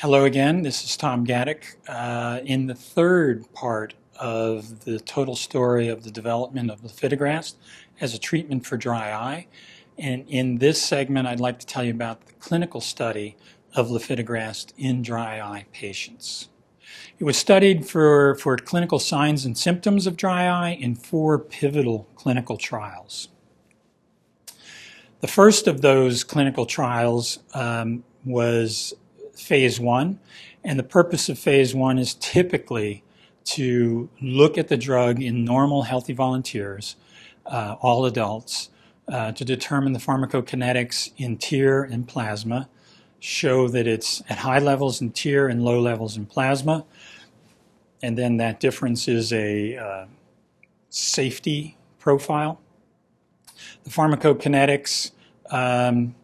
Hello again, this is Tom Gadek. Uh, in the third part of the total story of the development of lifitegrast as a treatment for dry eye. And in this segment, I'd like to tell you about the clinical study of lifitegrast in dry eye patients. It was studied for, for clinical signs and symptoms of dry eye in four pivotal clinical trials. The first of those clinical trials um, was phase one, and the purpose of phase one is typically to look at the drug in normal, healthy volunteers, uh, all adults, uh, to determine the pharmacokinetics in tear and plasma, show that it's at high levels in tear and low levels in plasma, and then that difference is a uh, safety profile. The pharmacokinetics um,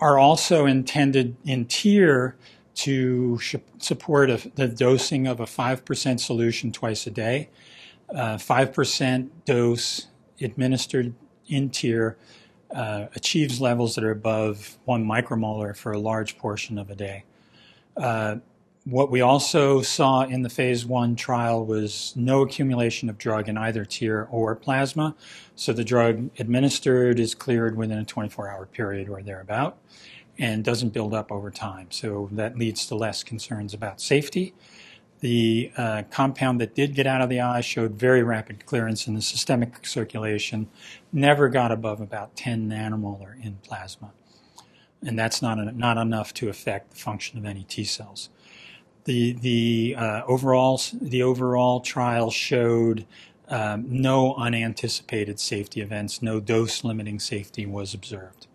are also intended in tear to support a, the dosing of a 5% solution twice a day. Uh, 5% dose administered in tear uh, achieves levels that are above one micromolar for a large portion of a day. Uh, what we also saw in the phase one trial was no accumulation of drug in either tear or plasma. So the drug administered is cleared within a 24 hour period or thereabout and doesn't build up over time. So that leads to less concerns about safety. The uh, compound that did get out of the eye showed very rapid clearance in the systemic circulation, never got above about 10 nanomolar in plasma. And that's not, a, not enough to affect the function of any T cells. The, the, uh, overall, the overall trial showed um, no unanticipated safety events, no dose limiting safety was observed.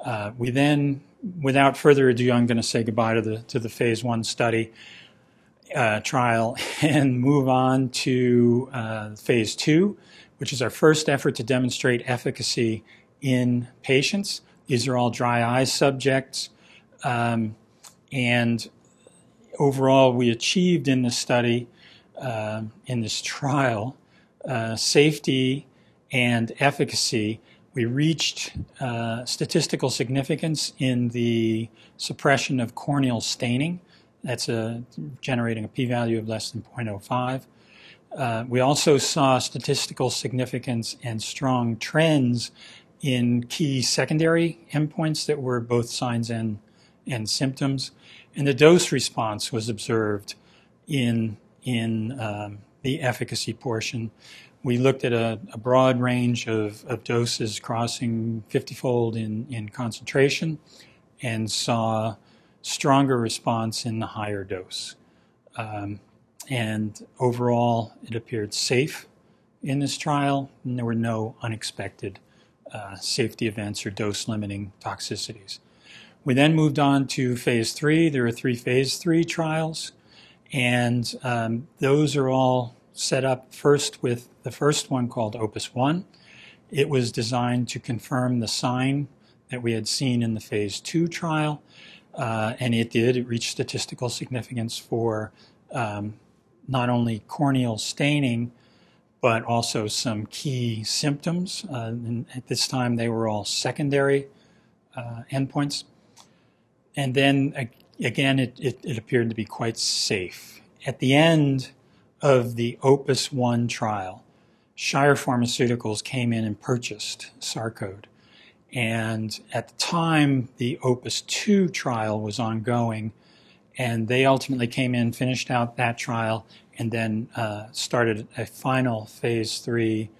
Uh, we then, without further ado, I'm going to say goodbye to the to the phase one study uh, trial and move on to uh, phase two, which is our first effort to demonstrate efficacy in patients. These are all dry eye subjects, um, and overall, we achieved in this study, uh, in this trial, uh, safety and efficacy we reached uh, statistical significance in the suppression of corneal staining. That's a, generating a p-value of less than 0.05. Uh, we also saw statistical significance and strong trends in key secondary endpoints that were both signs and, and symptoms. And the dose response was observed in, in um, the efficacy portion we looked at a, a broad range of, of, doses crossing 50 fold in, in concentration and saw stronger response in the higher dose. Um, and overall, it appeared safe in this trial, and there were no unexpected uh, safety events or dose limiting toxicities. We then moved on to phase three. There are three phase three trials, and um, those are all set up first with the first one called Opus 1. It was designed to confirm the sign that we had seen in the phase 2 trial, uh, and it did. It reached statistical significance for um, not only corneal staining, but also some key symptoms. Uh, at this time, they were all secondary uh, endpoints. And then again, it, it, it appeared to be quite safe. At the end, of the Opus 1 trial, Shire Pharmaceuticals came in and purchased SARcode. And at the time, the Opus 2 trial was ongoing, and they ultimately came in, finished out that trial, and then uh, started a final phase 3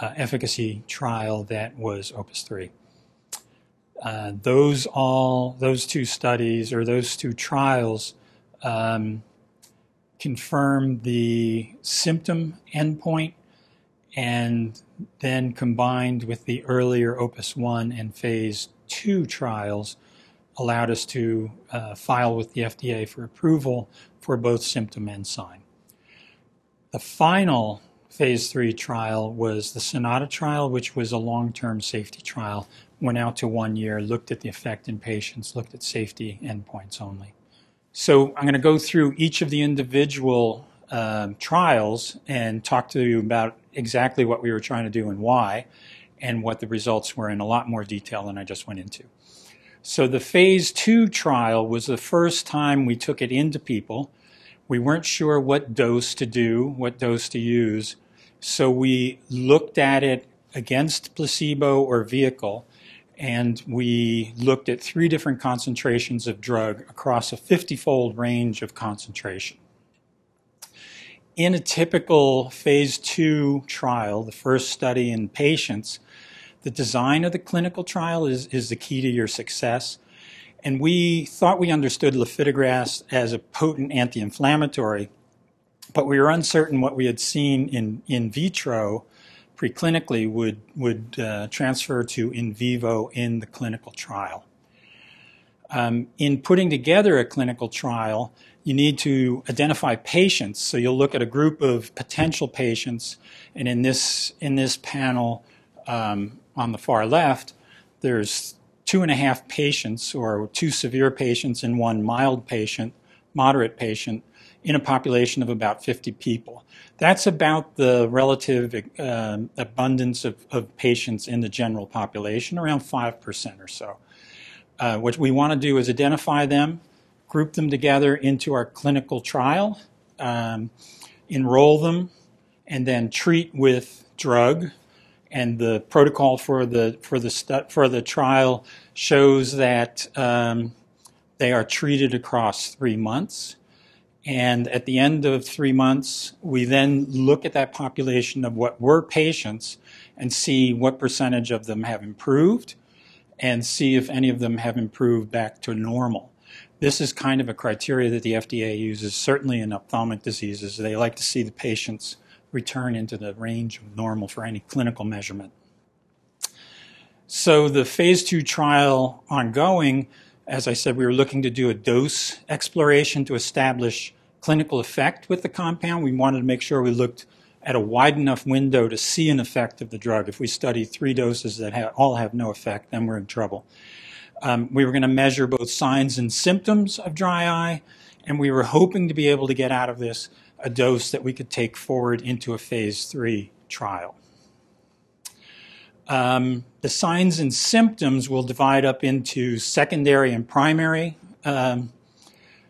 uh, efficacy trial that was Opus 3. Uh, those all, those two studies or those two trials um, confirm the symptom endpoint and then combined with the earlier Opus 1 and Phase 2 trials allowed us to uh, file with the FDA for approval for both symptom and sign. The final Phase 3 trial was the Sonata trial, which was a long term safety trial, went out to one year, looked at the effect in patients, looked at safety endpoints only. So I'm going to go through each of the individual um, trials and talk to you about exactly what we were trying to do and why, and what the results were in a lot more detail than I just went into. So the phase two trial was the first time we took it into people. We weren't sure what dose to do, what dose to use. So we looked at it against placebo or vehicle, and we looked at three different concentrations of drug across a 50 fold range of concentration. In a typical phase two trial, the first study in patients, the design of the clinical trial is, is the key to your success. And we thought we understood lifitegrast as a potent anti inflammatory, but we were uncertain what we had seen in, in vitro preclinically would, would uh, transfer to in vivo in the clinical trial. Um, in putting together a clinical trial, you need to identify patients. So you'll look at a group of potential patients, and in this in this panel, um, on the far left, there's two and a half patients, or two severe patients and one mild patient, moderate patient, in a population of about 50 people. That's about the relative uh, abundance of, of, patients in the general population, around 5% or so. Uh, what we want to do is identify them, group them together into our clinical trial, um, enroll them, and then treat with drug and the protocol for the for the stu- for the trial shows that um, they are treated across three months. And at the end of three months, we then look at that population of what were patients and see what percentage of them have improved and see if any of them have improved back to normal. This is kind of a criteria that the FDA uses, certainly in ophthalmic diseases. They like to see the patients return into the range of normal for any clinical measurement. So the phase two trial ongoing, as I said, we were looking to do a dose exploration to establish clinical effect with the compound. We wanted to make sure we looked at a wide enough window to see an effect of the drug. If we study three doses that all have no effect, then we're in trouble. Um, we were going to measure both signs and symptoms of dry eye, and we were hoping to be able to get out of this a dose that we could take forward into a phase three trial. Um, the signs and symptoms will divide up into secondary and primary um,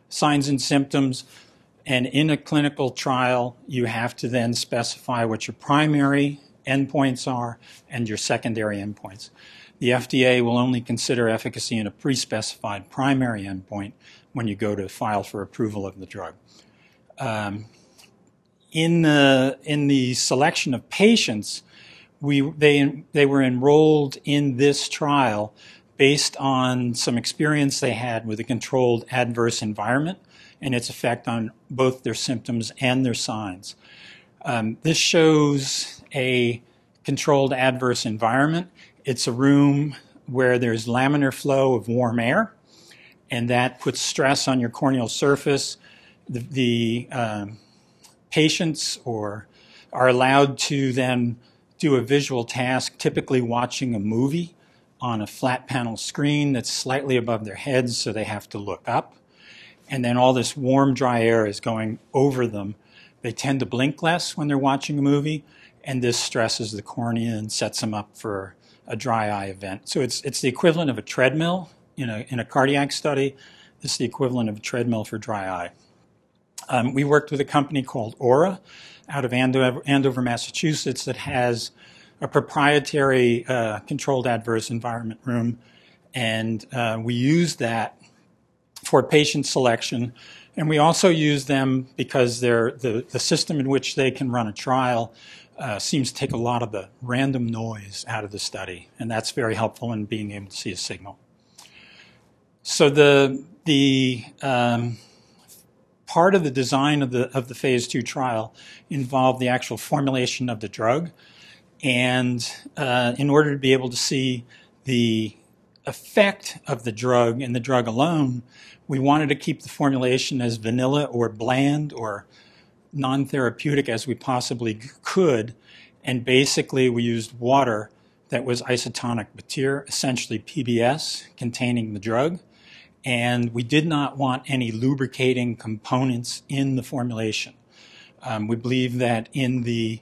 signs and symptoms. And in a clinical trial, you have to then specify what your primary endpoints are and your secondary endpoints. The FDA will only consider efficacy in a pre specified primary endpoint when you go to file for approval of the drug. Um, in the in the selection of patients, we they they were enrolled in this trial based on some experience they had with a controlled adverse environment and its effect on both their symptoms and their signs. Um, this shows a controlled adverse environment. It's a room where there's laminar flow of warm air, and that puts stress on your corneal surface. The, the um, patients or are allowed to then do a visual task, typically watching a movie on a flat panel screen that's slightly above their heads, so they have to look up. And then all this warm, dry air is going over them. They tend to blink less when they're watching a movie, and this stresses the cornea and sets them up for a dry eye event. So it's, it's the equivalent of a treadmill in a, in a cardiac study. It's the equivalent of a treadmill for dry eye. Um, we worked with a company called Ora out of Andover, Andover Massachusetts, that has a proprietary uh, controlled adverse environment room. And uh, we use that for patient selection. And we also use them because they're, the, the system in which they can run a trial uh, seems to take a lot of the random noise out of the study. And that's very helpful in being able to see a signal. So the, the um, part of the design of the of the phase two trial involved the actual formulation of the drug, and uh, in order to be able to see the effect of the drug and the drug alone, we wanted to keep the formulation as vanilla or bland or non-therapeutic as we possibly could, and basically we used water that was isotonic batyr, essentially PBS, containing the drug and we did not want any lubricating components in the formulation. Um, we believe that in the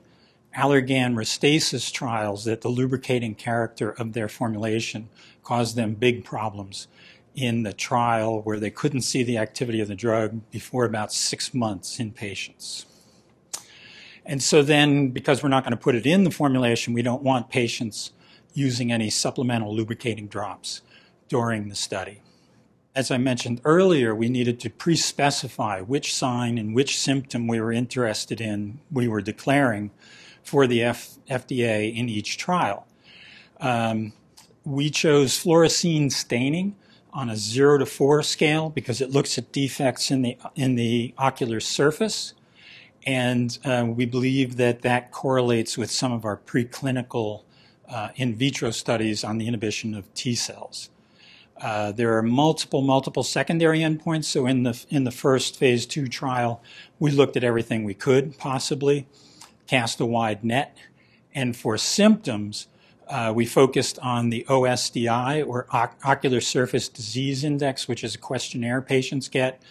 Allergan Restasis trials that the lubricating character of their formulation caused them big problems in the trial where they couldn't see the activity of the drug before about six months in patients. And so then, because we're not going to put it in the formulation, we don't want patients using any supplemental lubricating drops during the study. As I mentioned earlier, we needed to pre-specify which sign and which symptom we were interested in, we were declaring for the F- FDA in each trial. Um, we chose fluorescein staining on a zero to four scale because it looks at defects in the in the ocular surface, and uh, we believe that that correlates with some of our preclinical uh, in vitro studies on the inhibition of T cells. Uh, there are multiple, multiple secondary endpoints. So in the in the first phase two trial, we looked at everything we could possibly, cast a wide net, and for symptoms, uh, we focused on the OSDI or Ocular Surface Disease Index, which is a questionnaire patients get.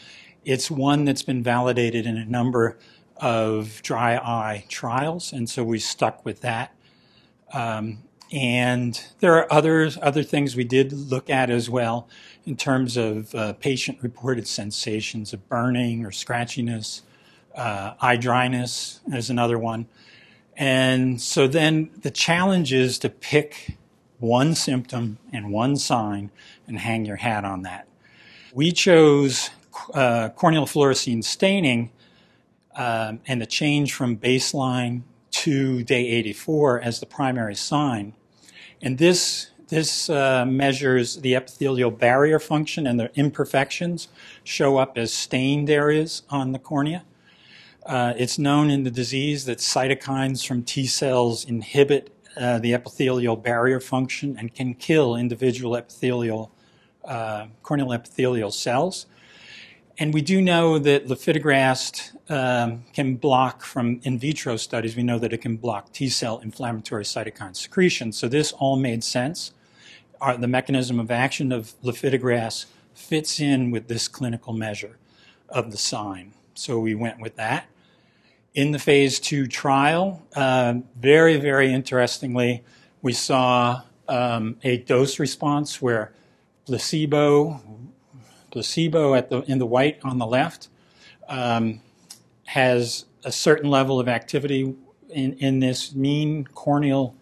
It's one that's been validated in a number of dry eye trials, and so we stuck with that. Um, and there are others, other things we did look at as well in terms of uh, patient reported sensations of burning or scratchiness, uh, eye dryness is another one. And so then the challenge is to pick one symptom and one sign and hang your hat on that. We chose uh, corneal fluorescein staining um, and the change from baseline to day 84 as the primary sign and this, this uh, measures the epithelial barrier function and the imperfections show up as stained areas on the cornea. Uh, it's known in the disease that cytokines from T cells inhibit uh, the epithelial barrier function and can kill individual epithelial, uh, corneal epithelial cells. And we do know that lifitegrast um, can block from in vitro studies, we know that it can block T cell inflammatory cytokine secretion. So this all made sense. Our, the mechanism of action of lifitegrast fits in with this clinical measure of the sign. So we went with that. In the phase two trial, uh, very, very interestingly, we saw um, a dose response where placebo placebo at the, in the white on the left um, has a certain level of activity in, in this mean corneal,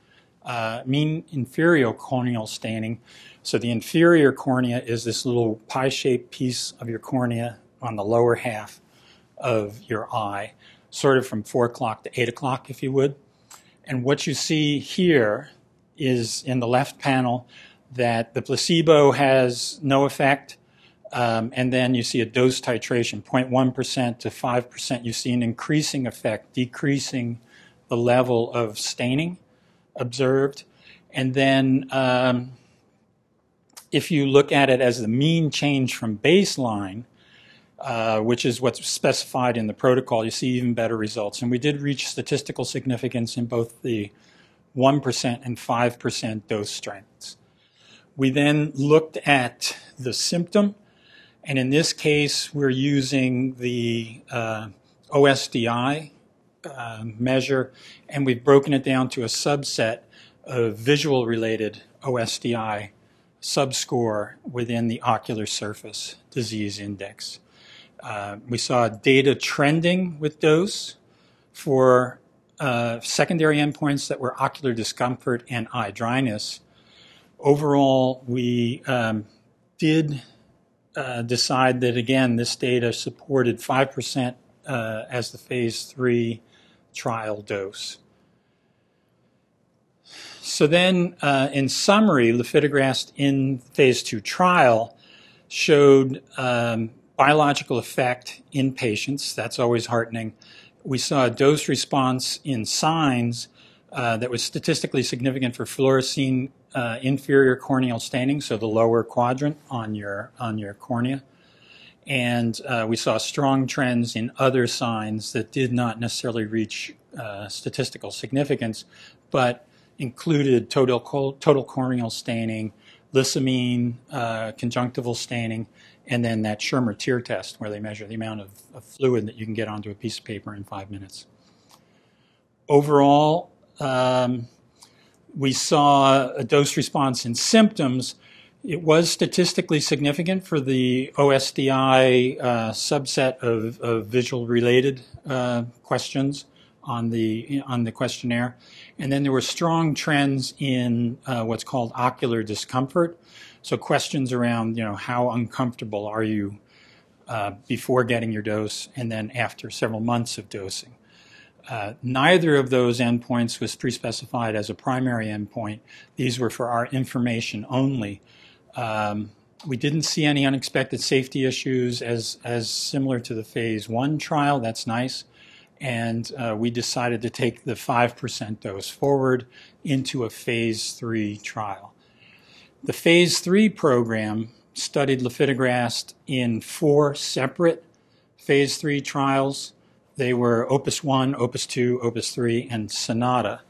uh, mean inferior corneal staining. So the inferior cornea is this little pie-shaped piece of your cornea on the lower half of your eye, sort of from 4 o'clock to 8 o'clock, if you would. And what you see here is in the left panel that the placebo has no effect um, and then you see a dose titration, 0.1% to 5%. You see an increasing effect, decreasing the level of staining observed. And then um, if you look at it as the mean change from baseline, uh, which is what's specified in the protocol, you see even better results. And we did reach statistical significance in both the 1% and 5% dose strengths. We then looked at the symptom and in this case, we're using the uh, OSDI uh, measure, and we've broken it down to a subset of visual related OSDI subscore within the ocular surface disease index. Uh, we saw data trending with dose for uh, secondary endpoints that were ocular discomfort and eye dryness. Overall, we um, did uh, decide that again this data supported 5% uh, as the phase three trial dose. So then, uh, in summary, lifitegrast in phase two trial showed um, biological effect in patients. That's always heartening. We saw a dose response in signs uh, that was statistically significant for fluorescein uh, inferior corneal staining, so the lower quadrant on your on your cornea, and uh, we saw strong trends in other signs that did not necessarily reach uh, statistical significance, but included total total corneal staining, lissamine, uh, conjunctival staining, and then that Schirmer tear test where they measure the amount of, of fluid that you can get onto a piece of paper in five minutes. overall, um, we saw a dose response in symptoms. It was statistically significant for the OSDI uh, subset of, of visual related uh, questions on the on the questionnaire, and then there were strong trends in uh, what's called ocular discomfort. So questions around you know how uncomfortable are you uh, before getting your dose, and then after several months of dosing. Uh, neither of those endpoints was pre-specified as a primary endpoint. These were for our information only. Um, we didn't see any unexpected safety issues as, as similar to the phase one trial. That's nice. And uh, we decided to take the 5% dose forward into a phase three trial. The phase three program studied lifitegrast in four separate phase three trials. They were Opus 1, Opus 2, Opus 3, and Sonata.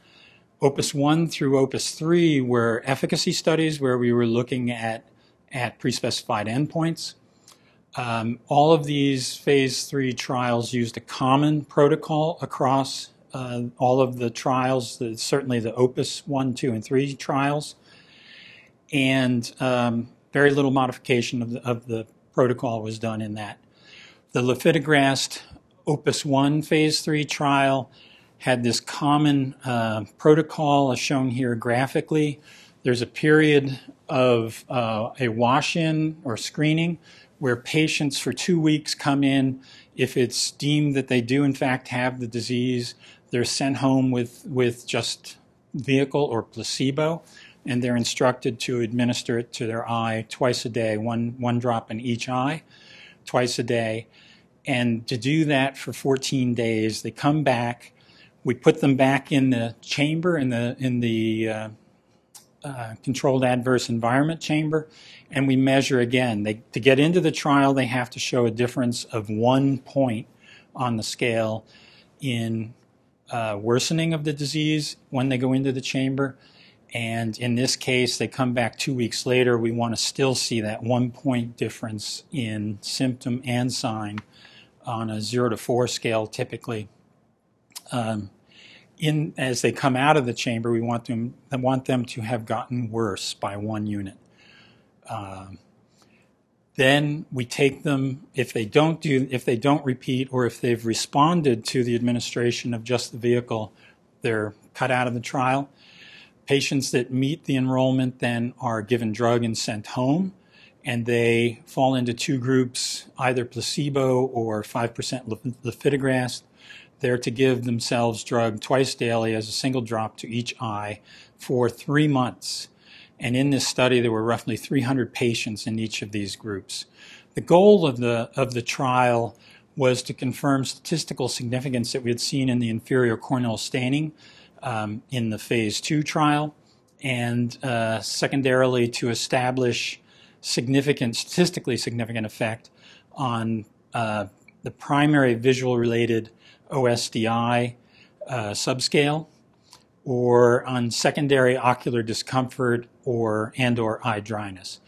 Opus 1 through Opus 3 were efficacy studies where we were looking at, at pre-specified endpoints. Um, all of these phase 3 trials used a common protocol across uh, all of the trials, the, certainly the Opus 1, 2, and 3 trials. And um, very little modification of the, of the protocol was done in that. The lifitegrast Opus 1 phase 3 trial had this common uh, protocol as shown here graphically. There's a period of uh, a wash in or screening where patients for two weeks come in. If it's deemed that they do, in fact, have the disease, they're sent home with, with just vehicle or placebo and they're instructed to administer it to their eye twice a day, one, one drop in each eye, twice a day. And to do that for 14 days, they come back. We put them back in the chamber, in the, in the uh, uh, controlled adverse environment chamber, and we measure again. They, to get into the trial, they have to show a difference of one point on the scale in uh, worsening of the disease when they go into the chamber and in this case, they come back two weeks later. We want to still see that one point difference in symptom and sign on a zero to four scale typically. Um, in, as they come out of the chamber, we want them, want them to have gotten worse by one unit. Um, then we take them if they don't do if they don't repeat or if they've responded to the administration of just the vehicle, they're cut out of the trial Patients that meet the enrollment then are given drug and sent home, and they fall into two groups, either placebo or 5% lifitegrast. They're to give themselves drug twice daily as a single drop to each eye for three months. And in this study, there were roughly 300 patients in each of these groups. The goal of the, of the trial was to confirm statistical significance that we had seen in the inferior corneal staining um, in the phase two trial, and uh, secondarily to establish significant, statistically significant effect on uh, the primary visual related OSDI uh, subscale or on secondary ocular discomfort or and or eye dryness.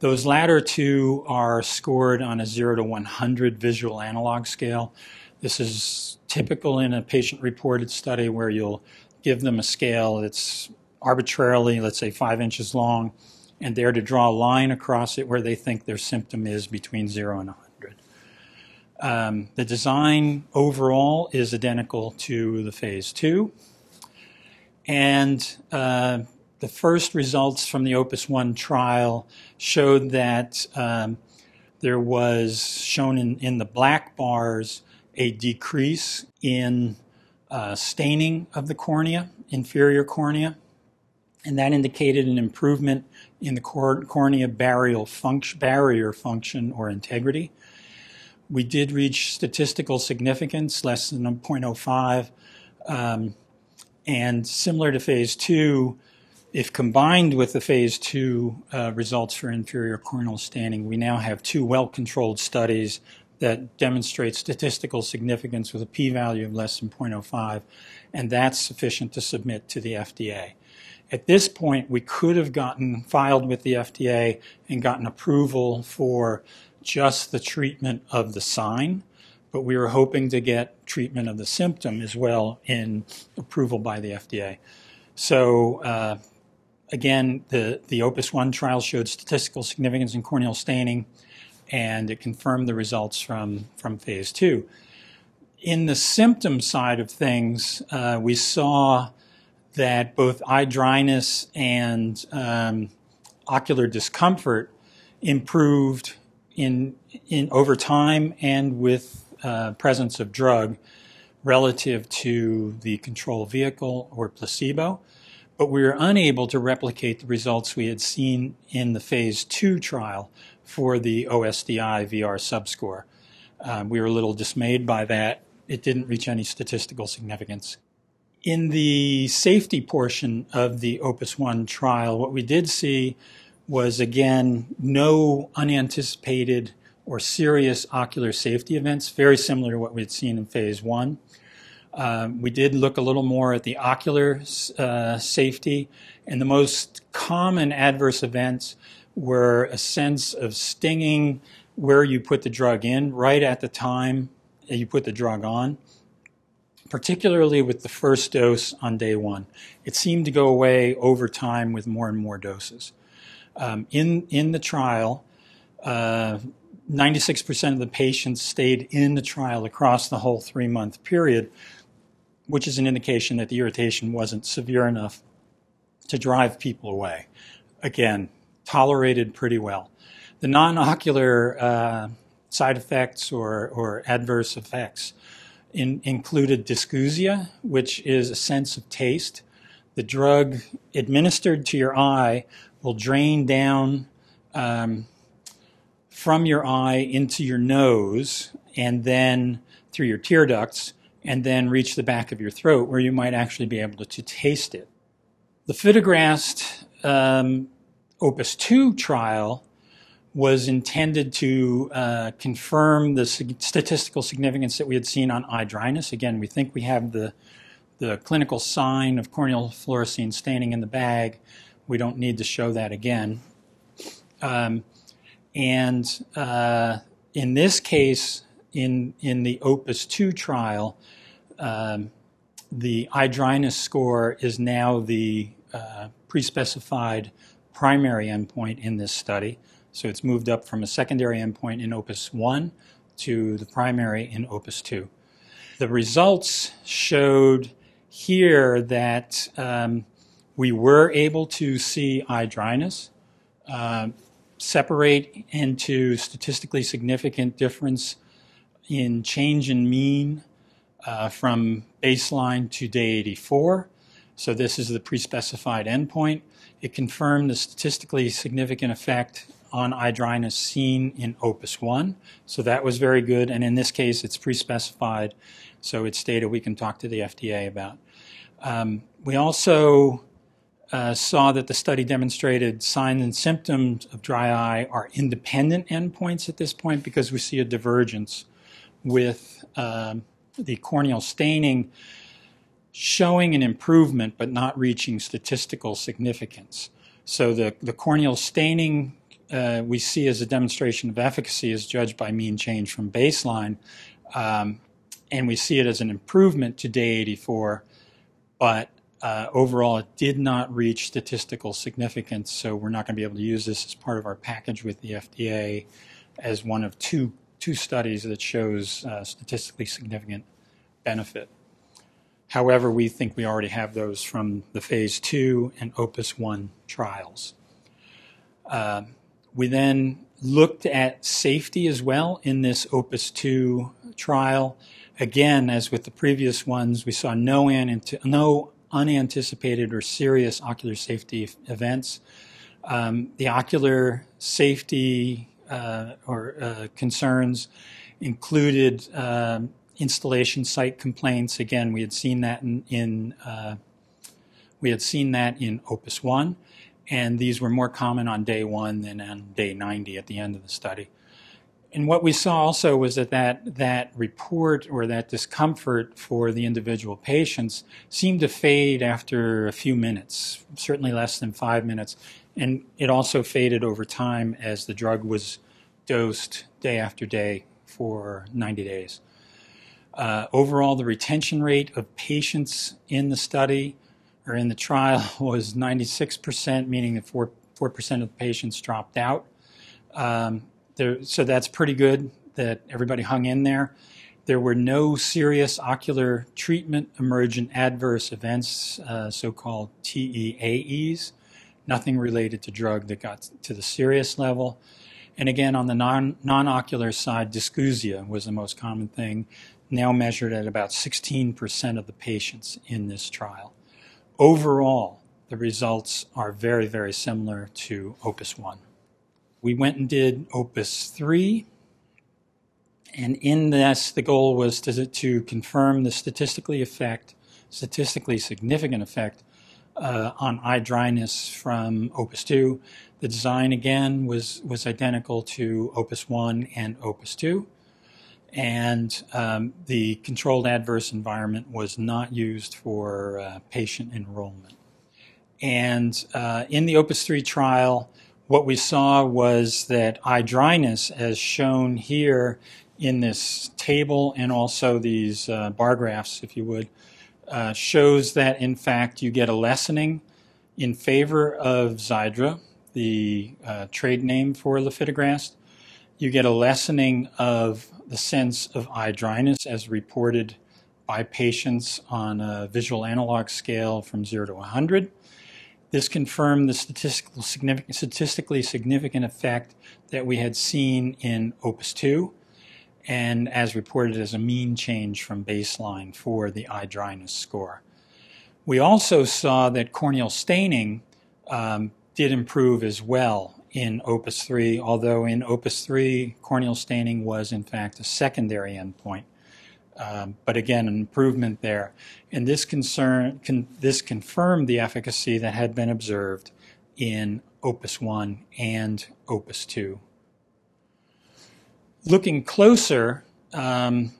Those latter two are scored on a 0 to 100 visual analog scale. This is typical in a patient reported study where you'll give them a scale that's arbitrarily, let's say, five inches long, and they're to draw a line across it where they think their symptom is between zero and 100. Um, the design overall is identical to the phase two. And uh, the first results from the Opus 1 trial showed that um, there was shown in, in the black bars a decrease in uh, staining of the cornea, inferior cornea, and that indicated an improvement in the cornea barrier function, barrier function or integrity. We did reach statistical significance, less than 0.05, um, and similar to phase two, if combined with the phase two uh, results for inferior corneal staining, we now have two well-controlled studies that demonstrates statistical significance with a p-value of less than 0.05, and that's sufficient to submit to the FDA. At this point, we could have gotten filed with the FDA and gotten approval for just the treatment of the sign, but we were hoping to get treatment of the symptom as well in approval by the FDA. So, uh, again, the, the OPUS 1 trial showed statistical significance in corneal staining, and it confirmed the results from, from phase 2. In the symptom side of things, uh, we saw that both eye dryness and um, ocular discomfort improved in, in over time and with uh, presence of drug relative to the control vehicle or placebo, but we were unable to replicate the results we had seen in the phase two trial for the OSDI VR subscore. Um, we were a little dismayed by that. It didn't reach any statistical significance. In the safety portion of the OPUS 1 trial, what we did see was again no unanticipated or serious ocular safety events, very similar to what we'd seen in phase one. Um, we did look a little more at the ocular uh, safety, and the most common adverse events were a sense of stinging where you put the drug in right at the time you put the drug on, particularly with the first dose on day one. It seemed to go away over time with more and more doses. Um, in, in the trial, uh, 96% of the patients stayed in the trial across the whole three month period, which is an indication that the irritation wasn't severe enough to drive people away. Again, tolerated pretty well. The non ocular uh, side effects or, or adverse effects in, included dysgeusia, which is a sense of taste. The drug administered to your eye will drain down um, from your eye into your nose and then through your tear ducts and then reach the back of your throat where you might actually be able to, to taste it. The lifitegrast um, Opus 2 trial was intended to uh, confirm the statistical significance that we had seen on eye dryness. Again, we think we have the, the clinical sign of corneal fluorescein staining in the bag. We don't need to show that again. Um, and uh, in this case, in, in the OPUS 2 trial, um, the eye dryness score is now the uh, pre specified primary endpoint in this study. So it's moved up from a secondary endpoint in OPUS 1 to the primary in OPUS 2. The results showed here that um, we were able to see eye dryness. Uh, separate into statistically significant difference in change in mean uh, from baseline to day 84. So this is the pre-specified endpoint. It confirmed the statistically significant effect on eye dryness seen in OPUS 1. So that was very good. And in this case, it's pre-specified. So it's data we can talk to the FDA about. Um, we also uh, saw that the study demonstrated signs and symptoms of dry eye are independent endpoints at this point because we see a divergence with um, the corneal staining showing an improvement but not reaching statistical significance. So the, the corneal staining uh, we see as a demonstration of efficacy is judged by mean change from baseline. Um, and we see it as an improvement to day 84, but uh, overall, it did not reach statistical significance, so we're not going to be able to use this as part of our package with the FDA as one of two, two studies that shows uh, statistically significant benefit. However, we think we already have those from the phase two and OPUS 1 trials. Uh, we then looked at safety as well in this OPUS 2 trial. Again, as with the previous ones, we saw no, no unanticipated or serious ocular safety events. Um, the ocular safety uh, or uh, concerns included um, installation site complaints. Again, we had seen that in, in uh, we had seen that in Opus One, and these were more common on day one than on day 90 at the end of the study and what we saw also was that, that that report or that discomfort for the individual patients seemed to fade after a few minutes, certainly less than five minutes. And it also faded over time as the drug was dosed day after day for 90 days. Uh, overall, the retention rate of patients in the study or in the trial was 96%, meaning that 4, 4% of the patients dropped out. Um, there, so that's pretty good that everybody hung in there. There were no serious ocular treatment emergent adverse events, uh, so called TEAEs, nothing related to drug that got to the serious level. And again, on the non, non-ocular side, dysgeusia was the most common thing, now measured at about 16% of the patients in this trial. Overall, the results are very, very similar to OPUS 1. We went and did OPUS 3, and in this, the goal was to, to confirm the statistically effect, statistically significant effect uh, on eye dryness from Opus 2. The design again was was identical to Opus 1 and Opus 2, and um, the controlled adverse environment was not used for uh, patient enrollment. And uh, in the Opus 3 trial, what we saw was that eye dryness, as shown here in this table and also these uh, bar graphs, if you would, uh, shows that in fact you get a lessening in favor of Xiidra, the uh, trade name for lifitegrast. You get a lessening of the sense of eye dryness as reported by patients on a visual analog scale from 0 to 100. This confirmed the statistical significant, statistically significant effect that we had seen in OPUS 2 and as reported as a mean change from baseline for the eye dryness score. We also saw that corneal staining um, did improve as well in OPUS 3, although in OPUS 3, corneal staining was in fact a secondary endpoint. Um, but again, an improvement there. And this, concern, con, this confirmed the efficacy that had been observed in OPUS 1 and OPUS 2 looking closer, um,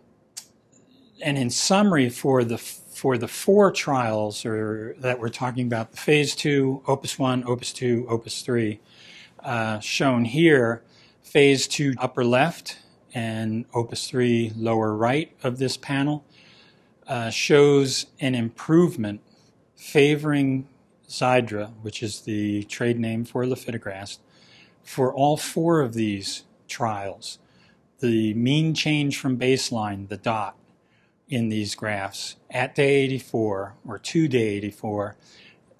and in summary for the for the four trials or that we're talking about, the phase two, Opus one, Opus two, Opus three, uh, shown here, phase two upper left and Opus three lower right of this panel, uh, shows an improvement favoring Xiidra, which is the trade name for lifitegrast, for all four of these trials. The mean change from baseline, the dot in these graphs at day 84 or to day 84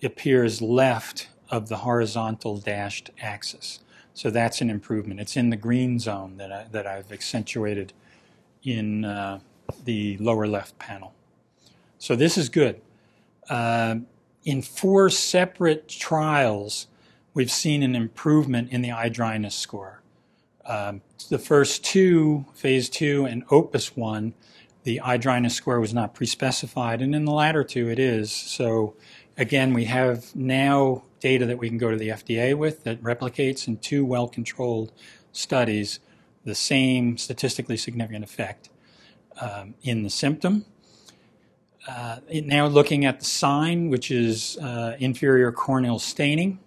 appears left of the horizontal dashed axis. So that's an improvement. It's in the green zone that, I, that I've accentuated in uh, the lower left panel. So this is good. Uh, in four separate trials, we've seen an improvement in the eye dryness score. Um, the first two, phase two and opus one, the eye dryness score was not pre-specified, and in the latter two it is. So again, we have now data that we can go to the FDA with that replicates in two well-controlled studies the same statistically significant effect um, in the symptom. Uh, now looking at the sign, which is uh, inferior corneal staining,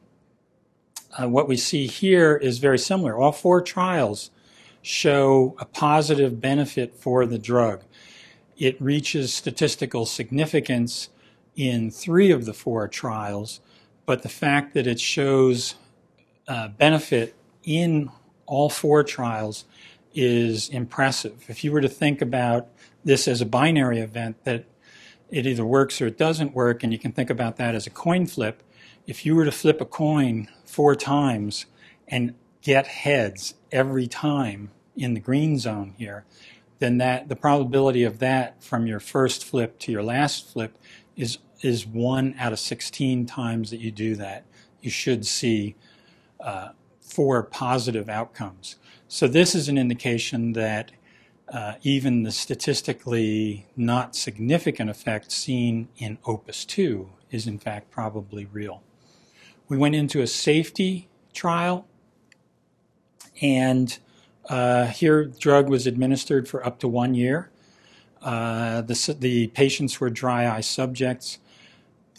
uh, what we see here is very similar. All four trials show a positive benefit for the drug. It reaches statistical significance in three of the four trials, but the fact that it shows uh, benefit in all four trials is impressive. If you were to think about this as a binary event, that it either works or it doesn't work, and you can think about that as a coin flip, if you were to flip a coin four times and get heads every time in the green zone here, then that the probability of that from your first flip to your last flip is is one out of 16 times that you do that. You should see uh, four positive outcomes. So this is an indication that uh, even the statistically not significant effect seen in OPUS 2 is in fact probably real. We went into a safety trial, and uh, here drug was administered for up to one year. Uh, the, the patients were dry eye subjects.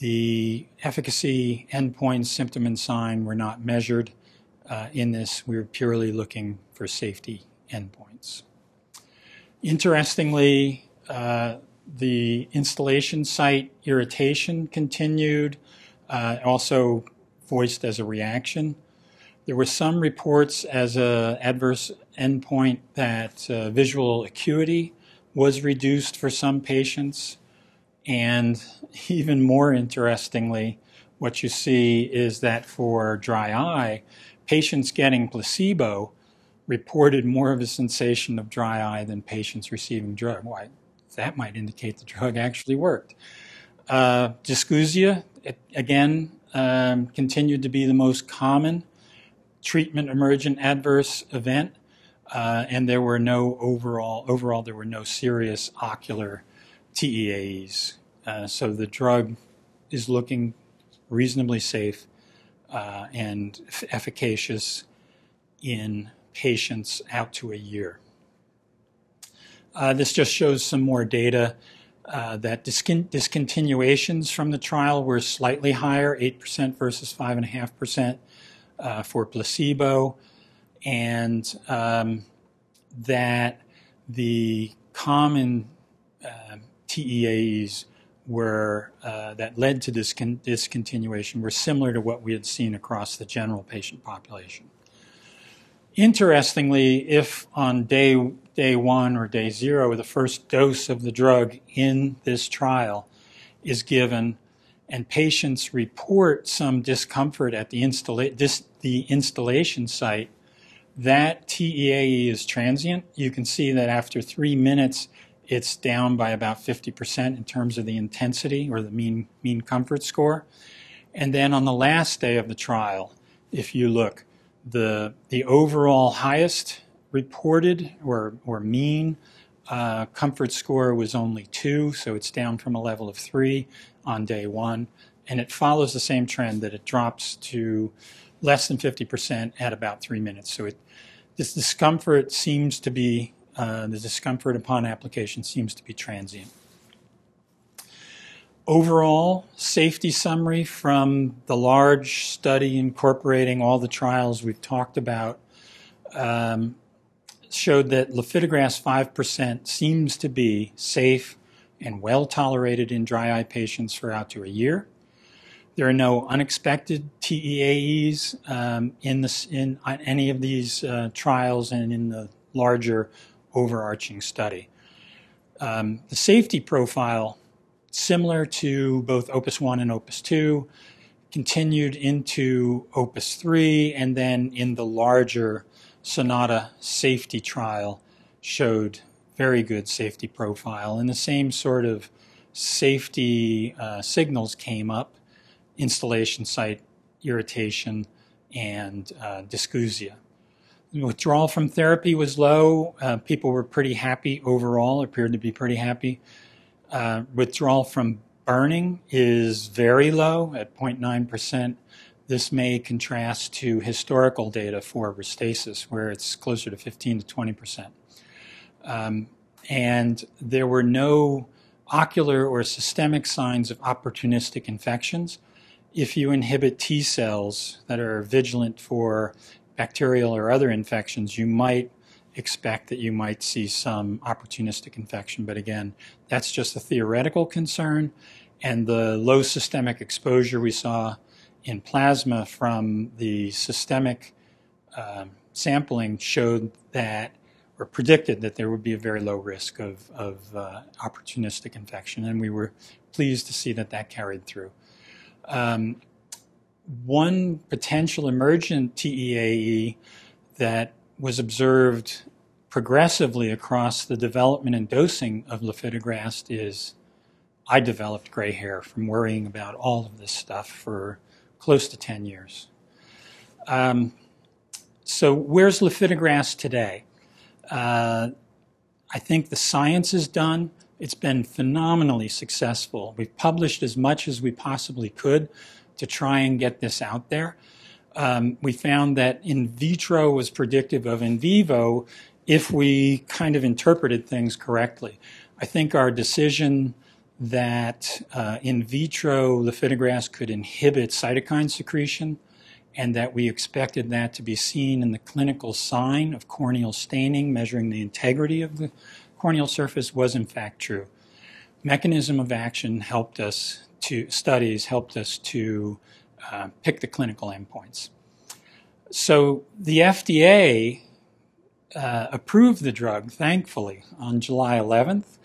The efficacy endpoints, symptom and sign were not measured uh, in this. We were purely looking for safety endpoints. Interestingly, uh, the installation site irritation continued, uh, also voiced as a reaction. There were some reports as an adverse endpoint that uh, visual acuity was reduced for some patients. And even more interestingly, what you see is that for dry eye, patients getting placebo reported more of a sensation of dry eye than patients receiving drug. Why? That might indicate the drug actually worked. Uh, dysgeusia, it, again, um, continued to be the most common treatment emergent adverse event, uh, and there were no overall overall there were no serious ocular TEAEs. Uh, so the drug is looking reasonably safe uh, and efficacious in patients out to a year. Uh, this just shows some more data uh, that discon- discontinuations from the trial were slightly higher, 8% versus 5.5% uh, for placebo, and um, that the common uh, TEAEs were uh, that led to discon- discontinuation were similar to what we had seen across the general patient population. Interestingly, if on day day one or day zero, the first dose of the drug in this trial is given, and patients report some discomfort at the, installa- this, the instillation site, that TEAE is transient. You can see that after three minutes, it's down by about 50% in terms of the intensity or the mean, mean comfort score. And then on the last day of the trial, if you look, the, the overall highest reported or, or mean uh, comfort score was only two, so it's down from a level of three on day one. And it follows the same trend that it drops to less than 50% at about three minutes. So it, this discomfort seems to be uh, the discomfort upon application seems to be transient. Overall, safety summary from the large study incorporating all the trials we've talked about um, showed that lifitegrast 5% seems to be safe and well tolerated in dry eye patients for out to a year. There are no unexpected TEAEs um, in, this, in any of these uh, trials and in the larger overarching study. Um, the safety profile, similar to both Opus 1 and Opus 2, continued into Opus 3, and then in the larger Sonata safety trial, showed very good safety profile. And the same sort of safety uh, signals came up instillation site irritation and uh, dysgeusia withdrawal from therapy was low. Uh, people were pretty happy overall, appeared to be pretty happy. Uh, withdrawal from burning is very low at 0.9%. This may contrast to historical data for Restasis, where it's closer to 15 to 20%. Um, and there were no ocular or systemic signs of opportunistic infections. If you inhibit T cells that are vigilant for bacterial or other infections, you might expect that you might see some opportunistic infection. But again, that's just a theoretical concern. And the low systemic exposure we saw in plasma from the systemic um, sampling showed that or predicted that there would be a very low risk of, of uh, opportunistic infection. And we were pleased to see that that carried through. Um, one potential emergent TEAE that was observed progressively across the development and dosing of lifitegrast is I developed gray hair from worrying about all of this stuff for close to 10 years. Um, so, where's lifitegrast today? Uh, I think the science is done. It's been phenomenally successful. We've published as much as we possibly could to try and get this out there. Um, we found that in vitro was predictive of in vivo if we kind of interpreted things correctly. I think our decision that uh, in vitro lifitegrast could inhibit cytokine secretion and that we expected that to be seen in the clinical sign of corneal staining, measuring the integrity of the corneal surface was in fact true. Mechanism of action helped us to, studies helped us to uh, pick the clinical endpoints. So the FDA uh, approved the drug, thankfully, on July 11th.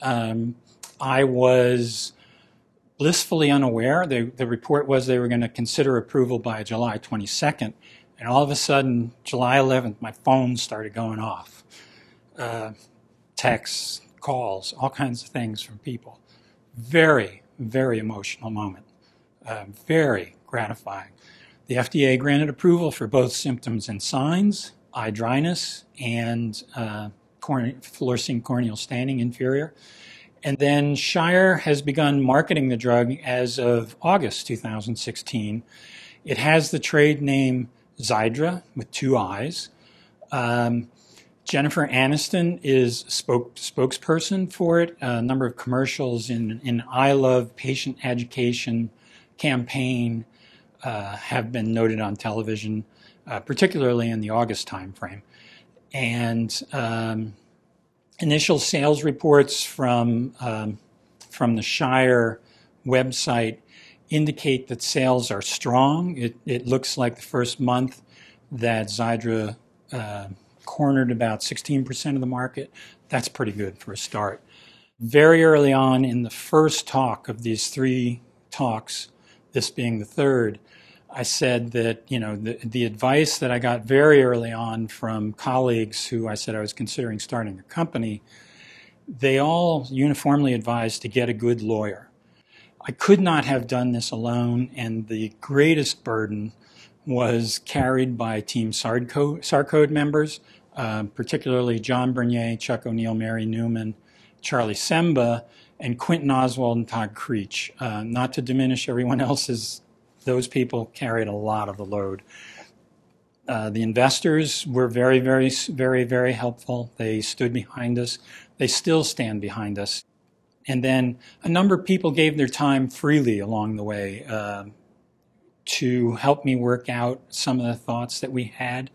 Um, I was blissfully unaware. The, the report was they were going to consider approval by July 22nd. And all of a sudden, July 11th, my phone started going off. Uh, texts, calls, all kinds of things from people. Very, very emotional moment. Uh, very gratifying. The FDA granted approval for both symptoms and signs, eye dryness and uh, corne- fluorescein corneal staining inferior. And then Shire has begun marketing the drug as of August 2016. It has the trade name Xiidra with two eyes. Um, Jennifer Aniston is spoke, spokesperson for it. A number of commercials in, in Eye Love Patient Education campaign uh, have been noted on television, uh, particularly in the August timeframe. And um, initial sales reports from um, from the Shire website indicate that sales are strong. It, it looks like the first month that Xiidra uh, cornered about 16% of the market. That's pretty good for a start. Very early on in the first talk of these three talks, this being the third, I said that, you know, the, the advice that I got very early on from colleagues who I said I was considering starting a company, they all uniformly advised to get a good lawyer. I could not have done this alone, and the greatest burden was carried by Team SARcode, members, uh, particularly John Bernier, Chuck O'Neill, Mary Newman, Charlie Semba, and Quinton Oswald and Todd Creech. Uh, not to diminish everyone else's, those people carried a lot of the load. Uh, the investors were very, very, very, very helpful. They stood behind us. They still stand behind us. And then a number of people gave their time freely along the way uh, to help me work out some of the thoughts that we had.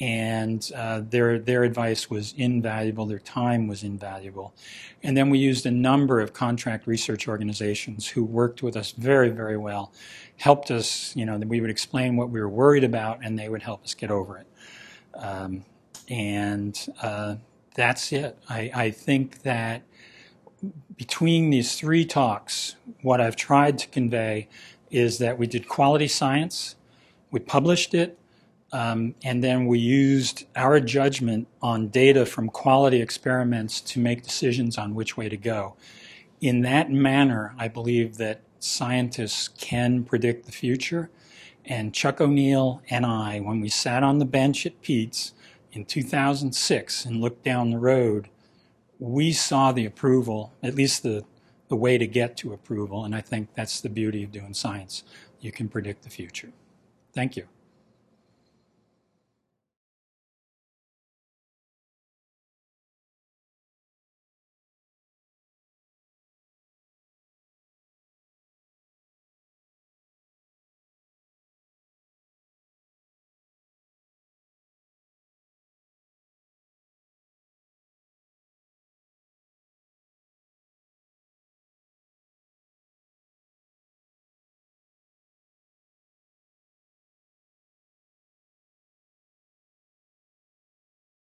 And uh, their, their advice was invaluable, their time was invaluable. And then we used a number of contract research organizations who worked with us very, very well, helped us, you know, we would explain what we were worried about and they would help us get over it. Um, and uh, that's it. I, I think that between these three talks, what I've tried to convey is that we did quality science, we published it, um, and then we used our judgment on data from quality experiments to make decisions on which way to go. In that manner, I believe that scientists can predict the future. And Chuck O'Neill and I, when we sat on the bench at Pete's in 2006 and looked down the road, we saw the approval, at least the, the way to get to approval. And I think that's the beauty of doing science. You can predict the future. Thank you.